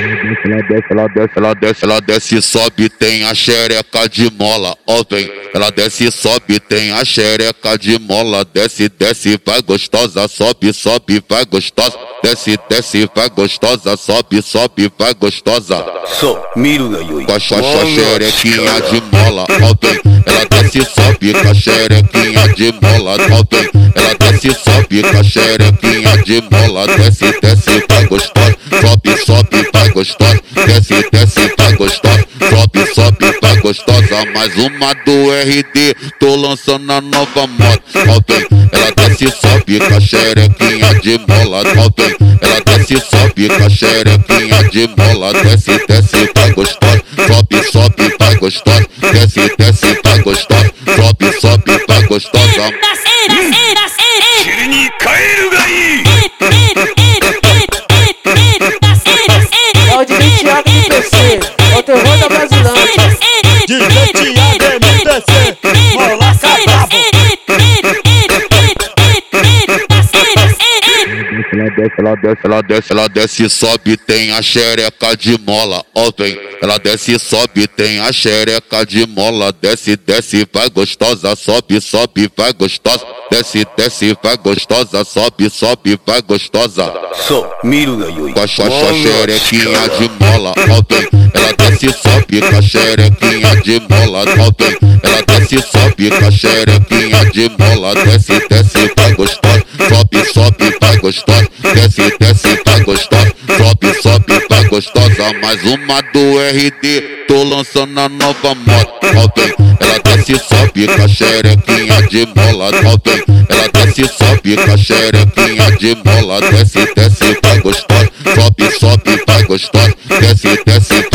Ela desce, ela desce, ela desce, ela desce, sobe, tem a xereca de mola, ó vem. Ela desce, sobe, tem a xereca de mola, desce, desce, vai gostosa, sobe, sobe, vai gostosa, desce, desce, vai gostosa, sobe, sobe, vai gostosa. Sou milho, com a xerequinha de mola, ó vem. Ela desce, sobe, com a xerequinha de mola, ó vem. Ela desce, sobe, com a xerequinha de mola, desce, desce gostosa. Desce, desce, vai gostosa. Sobe, sobe, vai gostosa. Mais uma do RD, tô lançando a nova ó vem. Ela desce, sobe, com a xerequinha de mola, ó vem. Ela desce, sobe, com a xerequinha de mola, desce, desce, vai gostosa. Sobe, sobe, vai gostosa. Desce, desce, vai gostosa. Sobe, sobe, vai gostosa. PC, é o terror da Brasilândia. DJ Thiago desce, ela desce, ela desce, ela desce, sobe, tem a xereca de mola, ó vem. Ela desce, sobe, tem a xereca de mola, desce, desce, vai gostosa, sobe, sobe, vai gostosa, desce, desce, vai gostosa, sobe, sobe, vai gostosa. Sou milho, com a xerequinha de mola, ó vem. Ela desce, sobe, com a xerequinha de mola, ó vem. Ela desce, sobe, com a xerequinha de mola, desce, desce, vai gostosa, sobe, sobe gostosa. Desce, desce, vai gostosa. Sobe, sobe, vai gostosa. Mais uma do RD, tô lançando a nova moto, ó. Ela desce, sobe, com a xerequinha de mola, ó. Ela desce, sobe, com a xerequinha de mola, desce, desce, vai gostosa. Sobe, sobe, vai gostosa. Desce, desce,